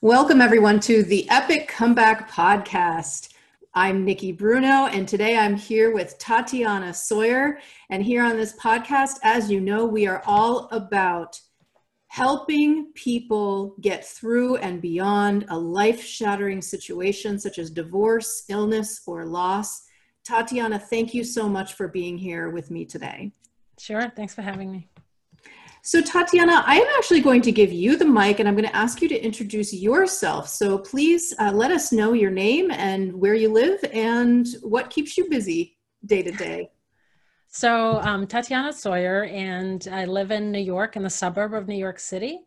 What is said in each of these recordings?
Welcome, everyone, to the Epic Comeback Podcast. I'm Nikki Bruno, and today I'm here with Tatiana Tsoir. And here on this podcast, as you know, we are all about helping people get through and beyond a life shattering situation such as divorce, illness, or loss. Tatiana, thank you so much for being here with me today. Sure. Thanks for having me. So, Tatiana, I am actually going to give you the mic and I'm going to ask you to introduce yourself. So, please uh, let us know your name and where you live and what keeps you busy day to day. So, um, Tatiana Tsoir, and I live in New York, in the suburb of New York City.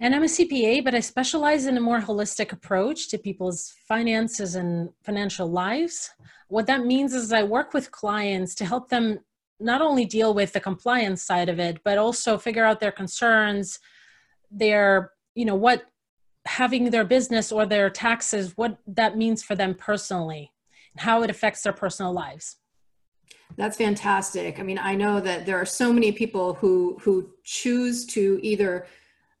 And I'm a CPA, but I specialize in a more holistic approach to people's finances and financial lives. What that means is I work with clients to help them not only deal with the compliance side of it but also figure out their concerns their you know what having their business or their taxes what that means for them personally and how it affects their personal lives. That's fantastic. I mean i know that there are so many people who who choose to either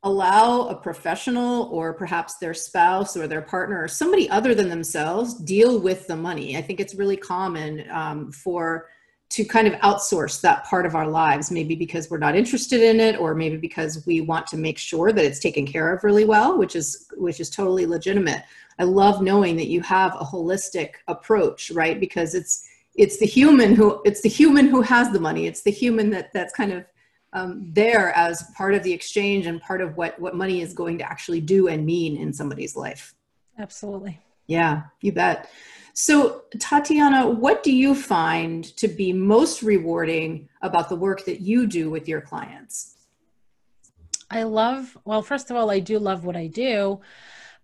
allow a professional or perhaps their spouse or their partner or somebody other than themselves deal with the money. I think it's really common um, for to kind of outsource that part of our lives, maybe because we're not interested in it, or maybe because we want to make sure that it's taken care of really well, which is which is totally legitimate. I love knowing that you have a holistic approach, right? Because it's it's the human who it's the human who has the money. It's the human that that's kind of um, there as part of the exchange and part of what what money is going to actually do and mean in somebody's life. Absolutely. Yeah, you bet. So, Tatiana, what do you find to be most rewarding about the work that you do with your clients? I love, well, first of all, I do love what I do,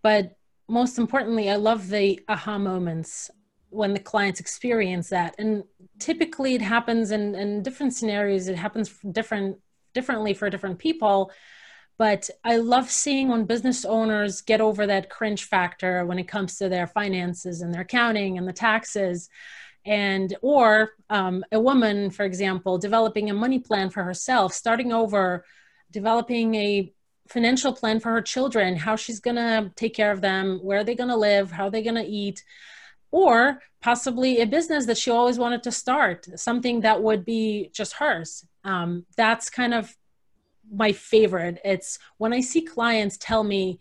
but most importantly, I love the aha moments when the clients experience that. And typically it happens in, in different scenarios, it happens different differently for different people but I love seeing when business owners get over that cringe factor when it comes to their finances and their accounting and the taxes. And, or um, a woman, for example, developing a money plan for herself, starting over, developing a financial plan for her children, how she's going to take care of them, where are they going to live, how are they going to eat, or possibly a business that she always wanted to start, something that would be just hers. Um, that's kind of my favorite. It's when I see clients tell me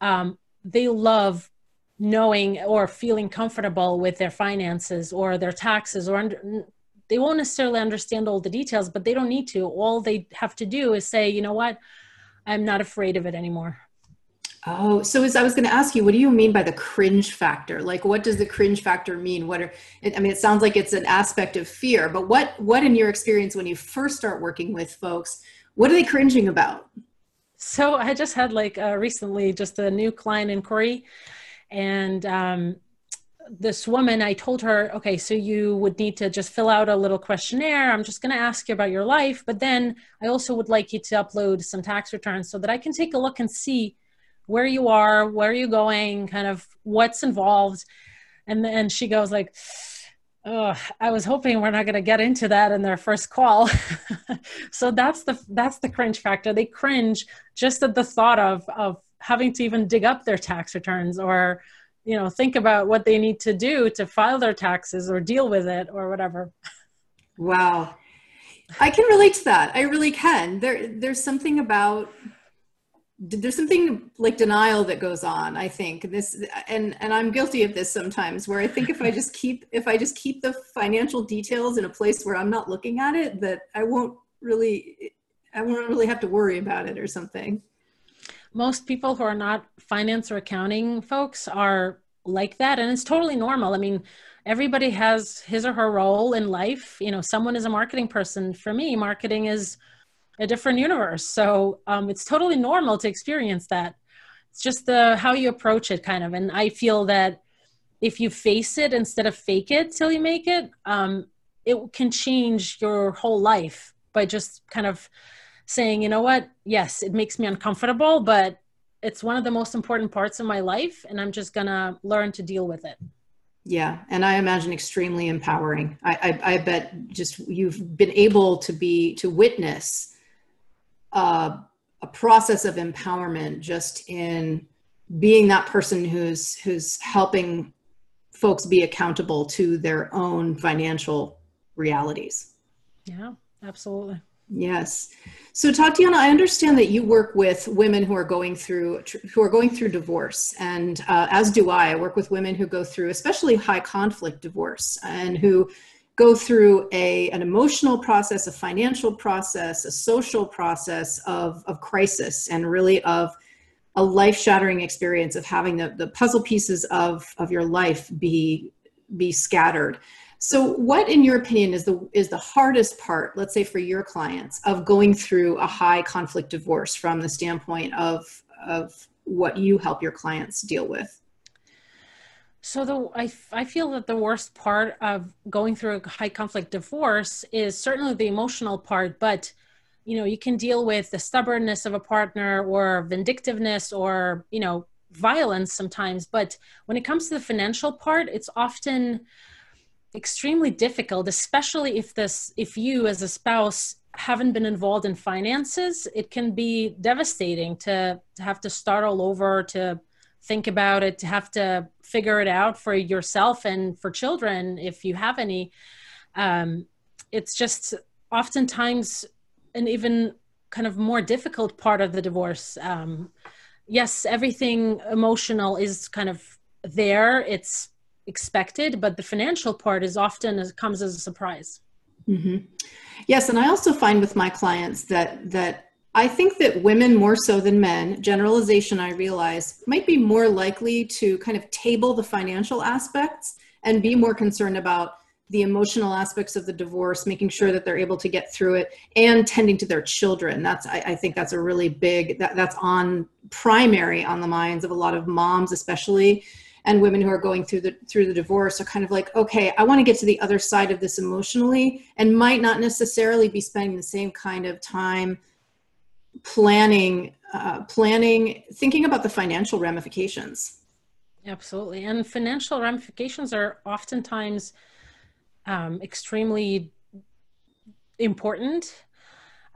um, they love knowing or feeling comfortable with their finances or their taxes or under, they won't necessarily understand all the details but they don't need to. All they have to do is say you know what? I'm not afraid of it anymore. Oh so as i was going to ask you what do you mean by the cringe factor? Like what does the cringe factor mean? What are i mean it sounds like it's an aspect of fear but what what in your experience when you first start working with folks what are they cringing about? So I just had like uh, recently just a new client inquiry, and um, this woman, I told her, okay, so you would need to just fill out a little questionnaire. I'm just going to ask you about your life, but then I also would like you to upload some tax returns so that I can take a look and see where you are, where are you going, kind of what's involved. And then she goes like, oh, I was hoping we're not going to get into that in their first call. so that's the that's the cringe factor. They cringe just at the thought of of having to even dig up their tax returns or you know think about what they need to do to file their taxes or deal with it or whatever. Wow. I can relate to that. I really can. There there's something about there's something like denial that goes on i think this and and i'm guilty of this sometimes where i think if i just keep if i just keep the financial details in a place where i'm not looking at it that i won't really i won't really have to worry about it or something. Most people who are not finance or accounting folks are like that and it's totally normal. I mean everybody has his or her role in life. You know someone is a marketing person. For me marketing is a different universe. So um, it's totally normal to experience that. It's just the how you approach it, kind of. And I feel that if you face it instead of fake it till you make it, um, it can change your whole life by just kind of saying, you know what, yes, it makes me uncomfortable, but it's one of the most important parts of my life, and I'm just gonna learn to deal with it. Yeah, and I imagine extremely empowering. I, I, I bet just you've been able to be to witness uh, a process of empowerment just in being that person who's who's helping folks be accountable to their own financial realities. Yeah, absolutely. Yes. So Tatiana, I understand that you work with women who are going through who are going through divorce, and uh, as do I. I work with women who go through, especially high conflict divorce, and who go through a an emotional process, a financial process, a social process of of crisis, and really of a life shattering experience of having the, the puzzle pieces of of your life be be scattered so what in your opinion is the is the hardest part, let's say for your clients, of going through a high conflict divorce from the standpoint of of what you help your clients deal with? So the I, I feel that the worst part of going through a high conflict divorce is certainly the emotional part, but you know, you can deal with the stubbornness of a partner or vindictiveness or, you know, violence sometimes, but when it comes to the financial part, it's often extremely difficult especially if this if you as a spouse haven't been involved in finances it can be devastating to to have to start all over to think about it to have to figure it out for yourself and for children if you have any um, it's just oftentimes an even kind of more difficult part of the divorce um, yes everything emotional is kind of there it's expected, but the financial part is often comes as a surprise. Mm-hmm. Yes, and I also find with my clients that that I think that women more so than men, generalization I realize, might be more likely to kind of table the financial aspects and be more concerned about the emotional aspects of the divorce, making sure that they're able to get through it, and tending to their children. That's I, I think that's a really big that, that's on primary on the minds of a lot of moms, especially and women who are going through the through the divorce are kind of like okay i want to get to the other side of this emotionally and might not necessarily be spending the same kind of time planning uh, planning thinking about the financial ramifications. Absolutely. And financial ramifications are oftentimes um, extremely important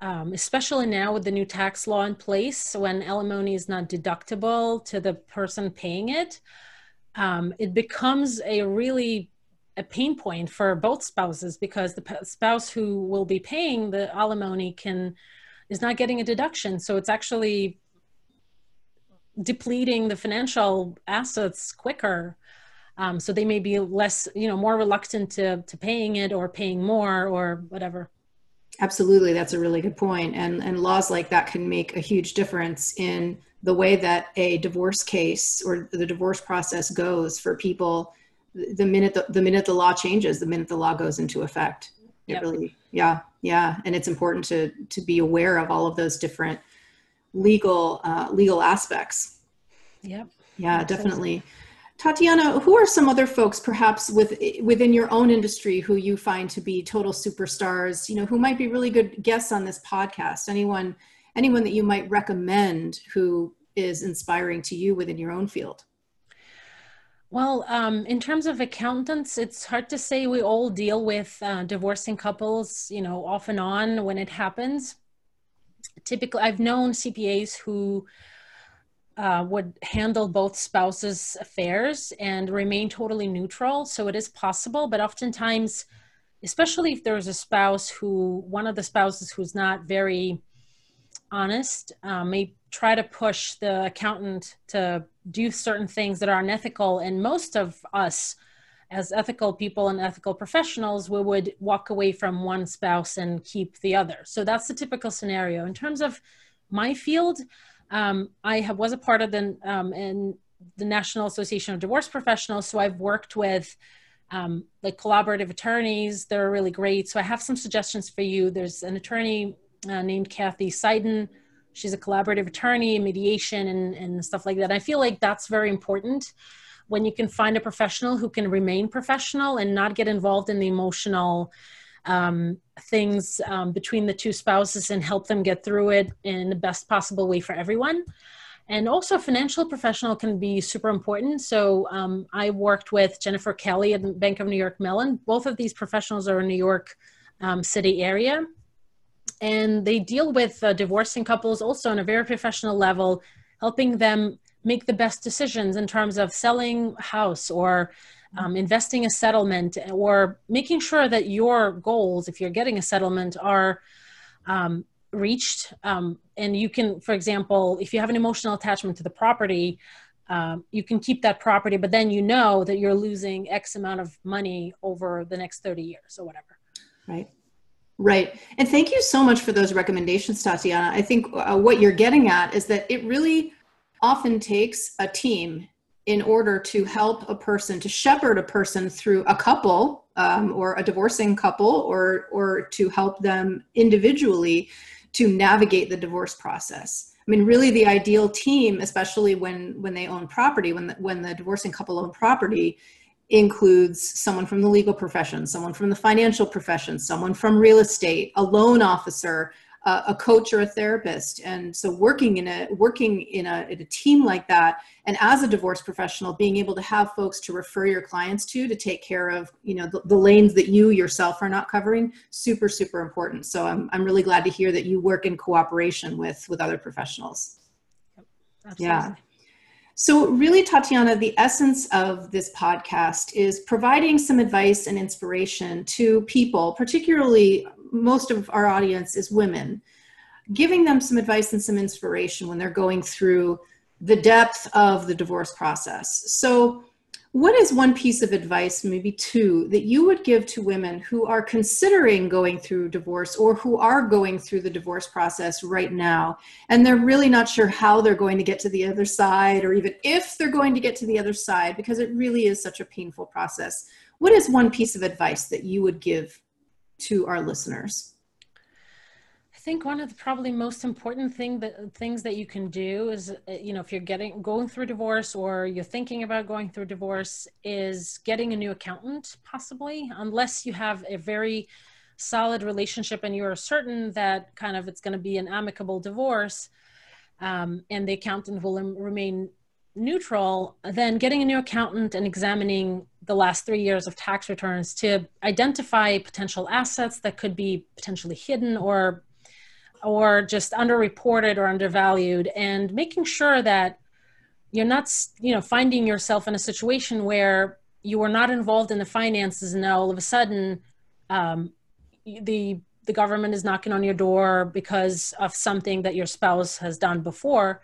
um, especially now with the new tax law in place when alimony is not deductible to the person paying it. Um, it becomes a really a pain point for both spouses because the spouse who will be paying the alimony can is not getting a deduction. So it's actually depleting the financial assets quicker. Um, so they may be less you know more reluctant to to paying it or paying more or whatever. Absolutely. That's a really good point. and and laws like that can make a huge difference in the way that a divorce case or the divorce process goes for people. The minute the, the minute the law changes the minute the law goes into effect it yep. really yeah yeah and it's important to to be aware of all of those different legal uh, legal aspects yep yeah Absolutely. definitely tatiana who are some other folks perhaps with within your own industry who you find to be total superstars you know who might be really good guests on this podcast anyone anyone that you might recommend who is inspiring to you within your own field? Well, um, in terms of accountants, it's hard to say we all deal with uh, divorcing couples, you know, off and on when it happens. Typically, I've known CPAs who uh, would handle both spouses' affairs and remain totally neutral. So it is possible, but oftentimes, especially if there's a spouse who, one of the spouses who's not very honest, um, may try to push the accountant to do certain things that are unethical. And most of us, as ethical people and ethical professionals, we would walk away from one spouse and keep the other. So that's the typical scenario. In terms of my field, um, I have, was a part of the um, in the National Association of Divorce Professionals. So I've worked with um, like collaborative attorneys. They're really great. So I have some suggestions for you. There's an attorney uh, named Kathy Seiden. She's a collaborative attorney, mediation, and, and stuff like that. I feel like that's very important when you can find a professional who can remain professional and not get involved in the emotional um, things um, between the two spouses and help them get through it in the best possible way for everyone. And also, financial professional can be super important. So, um, I worked with Jennifer Kelly at Bank of New York Mellon. Both of these professionals are in New York um, City area and they deal with uh, divorcing couples also on a very professional level, helping them make the best decisions in terms of selling house or um, investing a settlement or making sure that your goals, if you're getting a settlement, are um, reached. Um, and you can, for example, if you have an emotional attachment to the property, um, you can keep that property, but then you know that you're losing X amount of money over the next 30 years or whatever. Right. Right. And thank you so much for those recommendations, Tatiana. I think uh, what you're getting at is that it really often takes a team in order to help a person to shepherd a person through a couple um, or a divorcing couple or or to help them individually to navigate the divorce process i mean really the ideal team especially when when they own property when the, when the divorcing couple own property includes someone from the legal profession someone from the financial profession someone from real estate a loan officer uh, a coach or a therapist. And so working in a working in a, in a team like that and as a divorce professional being able to have folks to refer your clients to to take care of you know the, the lanes that you yourself are not covering super super important. So I'm, I'm really glad to hear that you work in cooperation with with other professionals. Yep, yeah so, really, Tatiana, the essence of this podcast is providing some advice and inspiration to people, particularly most of our audience is women, giving them some advice and some inspiration when they're going through the depth of the divorce process. So, what is one piece of advice, maybe two, that you would give to women who are considering going through divorce or who are going through the divorce process right now and they're really not sure how they're going to get to the other side or even if they're going to get to the other side because it really is such a painful process? What is one piece of advice that you would give to our listeners? I think one of the probably most important thing that things that you can do is uh, you know if you're getting going through divorce or you're thinking about going through divorce is getting a new accountant possibly unless you have a very solid relationship and you're certain that kind of it's going to be an amicable divorce um, and the accountant will remain neutral, then getting a new accountant and examining the last three years of tax returns to identify potential assets that could be potentially hidden or or just underreported or undervalued and making sure that you're not you know finding yourself in a situation where you were not involved in the finances and now all of a sudden um, the the government is knocking on your door because of something that your spouse has done before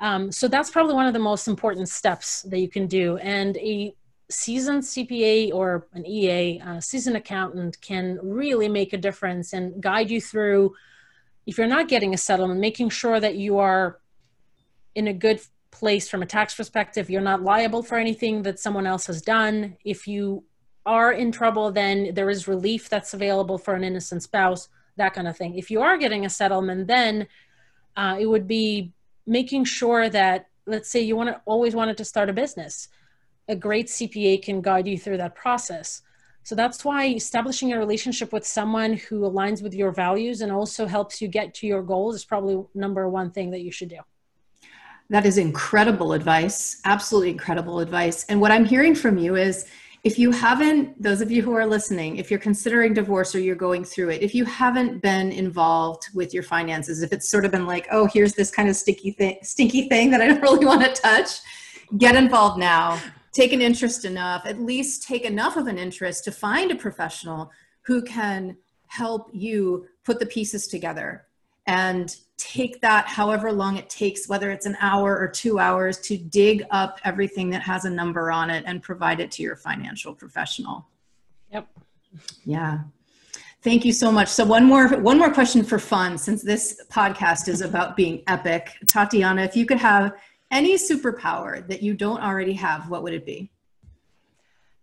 um, so that's probably one of the most important steps that you can do. And a seasoned CPA or an EA, a seasoned accountant, can really make a difference and guide you through. If you're not getting a settlement, making sure that you are in a good place from a tax perspective. You're not liable for anything that someone else has done. If you are in trouble, then there is relief that's available for an innocent spouse, that kind of thing. If you are getting a settlement, then uh, it would be making sure that let's say you want to always wanted to start a business a great cpa can guide you through that process so that's why establishing a relationship with someone who aligns with your values and also helps you get to your goals is probably number one thing that you should do that is incredible advice absolutely incredible advice and what i'm hearing from you is if you haven't, those of you who are listening, if you're considering divorce or you're going through it, if you haven't been involved with your finances, if it's sort of been like, oh, here's this kind of sticky thing, stinky thing that I don't really want to touch, get involved now. Take an interest enough, at least take enough of an interest to find a professional who can help you put the pieces together and take that however long it takes, whether it's an hour or two hours, to dig up everything that has a number on it and provide it to your financial professional. Yep. Yeah. Thank you so much. So one more one more question for fun since this podcast is about being epic. Tatiana, if you could have any superpower that you don't already have, what would it be?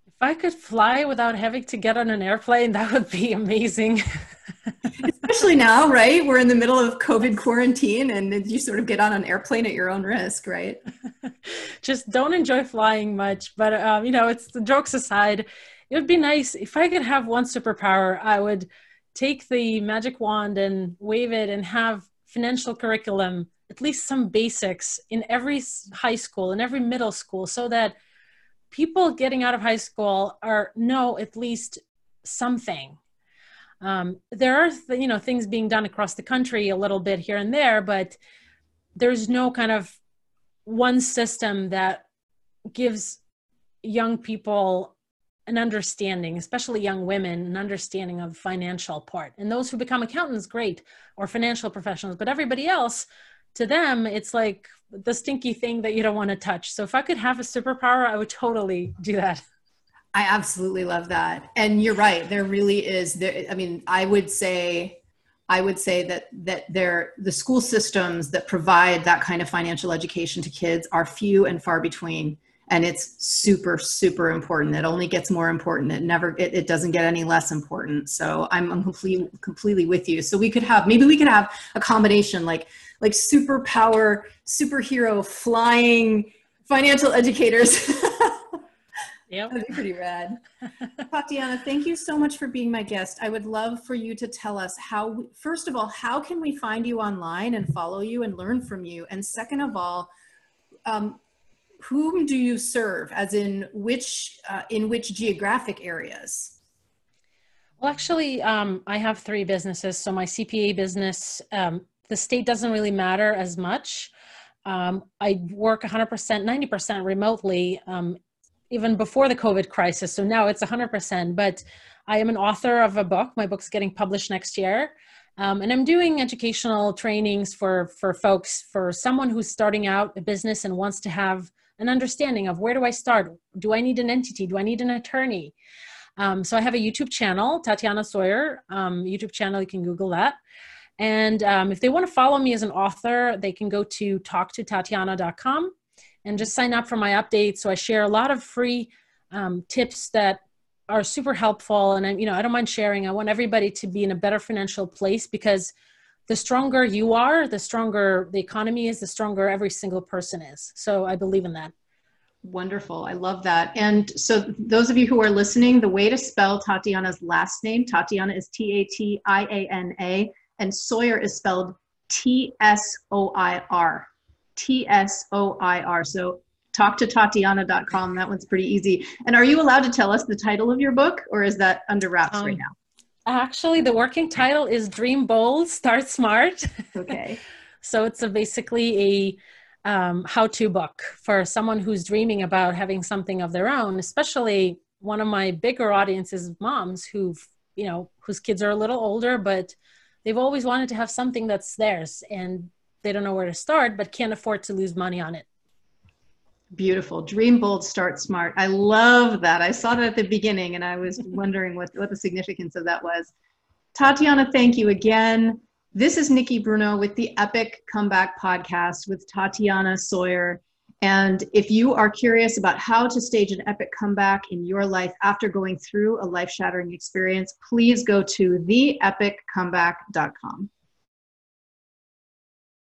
If I could fly without having to get on an airplane, that would be amazing. Especially now, right? We're in the middle of COVID quarantine and you sort of get on an airplane at your own risk, right? Just don't enjoy flying much. But, um, you know, it's the jokes aside. It would be nice if I could have one superpower, I would take the magic wand and wave it and have financial curriculum, at least some basics in every high school, in every middle school, so that people getting out of high school are know at least something Um, there are, th- you know, things being done across the country a little bit here and there, but there's no kind of one system that gives young people an understanding, especially young women, an understanding of financial part. And those who become accountants, great, or financial professionals, but everybody else, to them, it's like the stinky thing that you don't want to touch. So if I could have a superpower, I would totally do that. I absolutely love that. And you're right. There really is there I mean, I would say I would say that that there the school systems that provide that kind of financial education to kids are few and far between and it's super super important it only gets more important it never it, it doesn't get any less important so i'm, I'm completely completely with you so we could have maybe we could have a combination like like superpower superhero flying financial educators Yep. That'd be pretty rad. Tatiana, thank you so much for being my guest. I would love for you to tell us how, first of all, how can we find you online and follow you and learn from you? And second of all, um, whom do you serve, as in which, uh, in which geographic areas? Well, actually, um, I have three businesses. So my CPA business, um, the state doesn't really matter as much. Um, I work 100%, 90% remotely um, even before the COVID crisis. So now it's 100%. But I am an author of a book. My book's getting published next year. Um, and I'm doing educational trainings for, for folks, for someone who's starting out a business and wants to have an understanding of where do I start? Do I need an entity? Do I need an attorney? Um, so I have a YouTube channel, Tatiana Tsoir um, YouTube channel. You can Google that. And um, if they want to follow me as an author, they can go to talktotatiana.com and just sign up for my updates. So I share a lot of free um, tips that are super helpful. And I, you know, I don't mind sharing. I want everybody to be in a better financial place because the stronger you are, the stronger the economy is, the stronger every single person is. So I believe in that. Wonderful. I love that. And so, those of you who are listening, the way to spell Tatiana's last name, Tatiana is T A T I A N A, and Tsoir is spelled T S O I R. T S O I R. So talk to Tatiana.com. That one's pretty easy. And are you allowed to tell us the title of your book or is that under wraps um, right now? Actually, the working title is Dream Bold, Start Smart. Okay. so it's a basically a um, how to book for someone who's dreaming about having something of their own, especially one of my bigger audiences moms who've, you know, whose kids are a little older, but they've always wanted to have something that's theirs. And they don't know where to start, but can't afford to lose money on it. Beautiful. Dream bold, start smart. I love that. I saw that at the beginning and I was wondering what, what the significance of that was. Tatiana, thank you again. This is Nikki Bruno with the Epic Comeback Podcast with Tatiana Tsoir. And if you are curious about how to stage an epic comeback in your life after going through a life shattering experience, please go to theepiccomeback.com.